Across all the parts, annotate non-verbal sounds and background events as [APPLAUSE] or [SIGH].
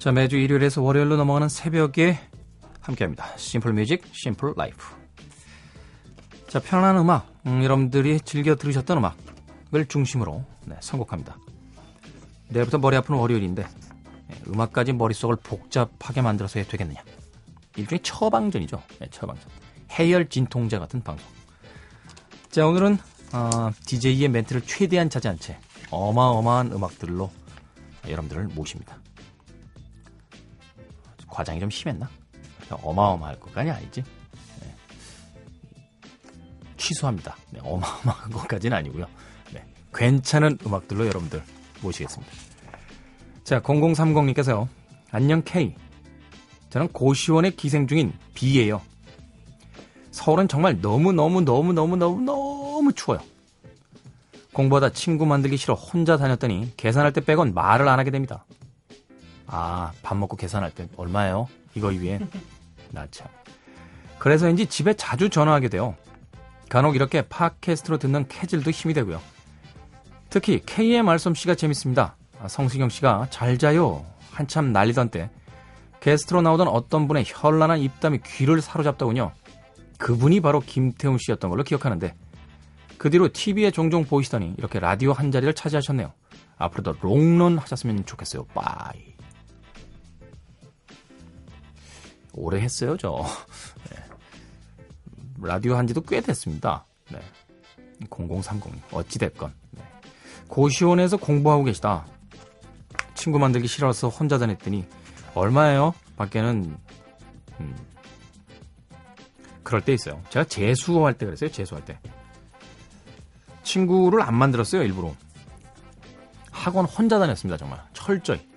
자, 매주 일요일에서 월요일로 넘어가는 새벽에 함께합니다. simple music, simple life. 자, 편안한 음악, 음, 여러분들이 즐겨 들으셨던 음악을 중심으로 네, 선곡합니다. 내일부터 머리 아픈 월요일인데 네, 음악까지 머릿속을 복잡하게 만들어서 되겠느냐. 일종의 처방전이죠. 네, 처방전. 해열 진통제 같은 방송. 자, 오늘은 어, DJ의 멘트를 최대한 자제한 채 어마어마한 음악들로 여러분들을 모십니다. 과장이 좀 심했나? 어마어마할 것까지 아니지. 네. 취소합니다. 네, 어마어마한 것까지는 아니고요. 네, 괜찮은 음악들로 여러분들 모시겠습니다. 자, 0030님께서요. 안녕 K. 저는 고시원에 기생 중인 B예요. 서울은 정말 너무너무너무너무너무너무 추워요. 공부하다 친구 만들기 싫어 혼자 다녔더니 계산할 때 빼곤 말을 안 하게 됩니다. 아, 밥 먹고 계산할 때 얼마예요? 이거 위에. [LAUGHS] 나 참. 그래서인지 집에 자주 전화하게 돼요. 간혹 이렇게 팟캐스트로 듣는 캐즐도 힘이 되고요. 특히 K의 말솜씨가 재밌습니다. 아, 성시경 씨가 잘 자요. 한참 난리던 때 게스트로 나오던 어떤 분의 현란한 입담이 귀를 사로잡더군요. 그분이 바로 김태훈 씨였던 걸로 기억하는데 그 뒤로 TV에 종종 보이시더니 이렇게 라디오 한 자리를 차지하셨네요. 앞으로도 롱런 하셨으면 좋겠어요. 빠이. 오래 했어요, 저. 네. 라디오 한 지도 꽤 됐습니다. 네. 0030. 어찌됐건. 네. 고시원에서 공부하고 계시다. 친구 만들기 싫어서 혼자 다녔더니, 얼마예요? 밖에는, 음, 그럴 때 있어요. 제가 재수할 때 그랬어요, 재수할 때. 친구를 안 만들었어요, 일부러. 학원 혼자 다녔습니다, 정말. 철저히.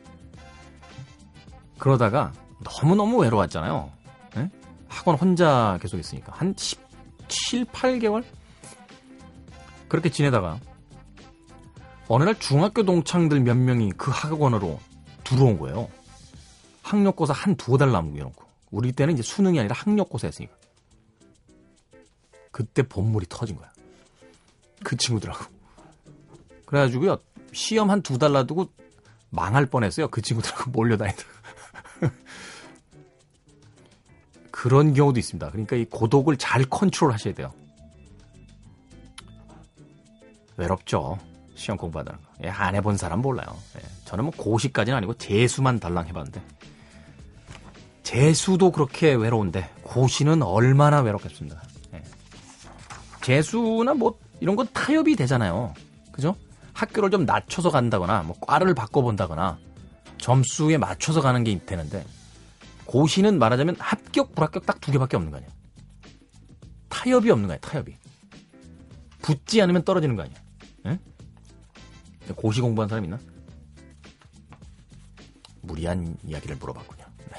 그러다가 너무너무 외로웠잖아요. 네? 학원 혼자 계속 있으니까. 한 17, 8개월? 그렇게 지내다가 어느 날 중학교 동창들 몇 명이 그 학원으로 들어온 거예요. 학력고사 한 두어 달 이러고. 우리 때는 이제 수능이 아니라 학력고사 였으니까. 그때 본물이 터진 거야. 그 친구들하고. 그래가지고요, 시험 한 두 달 놔두고 망할 뻔했어요. 그 친구들하고 몰려다니다가. 그런 경우도 있습니다. 그러니까 이 고독을 잘 컨트롤 하셔야 돼요. 외롭죠. 시험 공부하다는 거. 예, 안 해본 사람 몰라요. 예, 저는 뭐 고시까지는 아니고 재수만 달랑 해봤는데. 재수도 그렇게 외로운데 고시는 얼마나 외롭겠습니다. 예. 재수나 뭐 이런 건 타협이 되잖아요. 그죠? 학교를 좀 낮춰서 간다거나 뭐 과를 바꿔본다거나 점수에 맞춰서 가는 게 되는데 고시는 말하자면 합격, 불합격 딱 두 개밖에 없는 거 아니야. 타협이 없는 거 아니야, 타협이. 붙지 않으면 떨어지는 거 아니야. 응? 고시 공부한 사람 있나? 무리한 이야기를 물어봤군요. [LAUGHS] 네.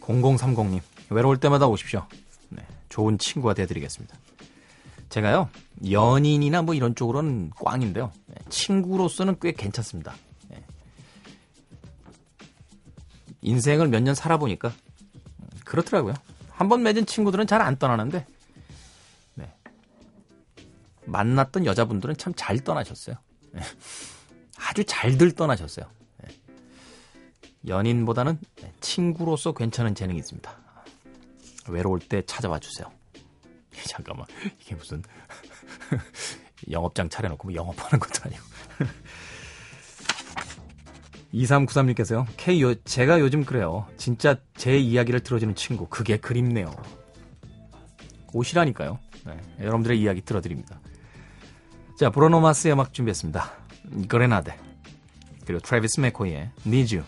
0030님, 외로울 때마다 오십시오. 네, 좋은 친구가 되어드리겠습니다. 제가요, 연인이나 뭐 이런 쪽으로는 꽝인데요. 네, 친구로서는 꽤 괜찮습니다. 인생을 몇 년 살아보니까 그렇더라고요. 한 번 맺은 친구들은 잘 안 떠나는데 네. 만났던 여자분들은 참 잘 떠나셨어요. 네. 아주 잘들 떠나셨어요. 네. 연인보다는 친구로서 괜찮은 재능이 있습니다. 외로울 때 찾아와 주세요. [LAUGHS] 잠깐만 이게 무슨 [LAUGHS] 영업장 차려놓고 뭐 영업하는 것도 아니고 [LAUGHS] 2393님께서요. K 요, 제가 요즘 그래요. 진짜 제 이야기를 들어주는 친구. 그게 그립네요. 오시라니까요. 네, 여러분들의 이야기 들어드립니다. 자, 브루노 마스의 음악 준비했습니다. Grenade. 그리고 트래비 맥코이의 You.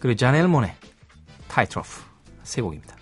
그리고 자넬 모네의 Tightrope. 세 곡입니다.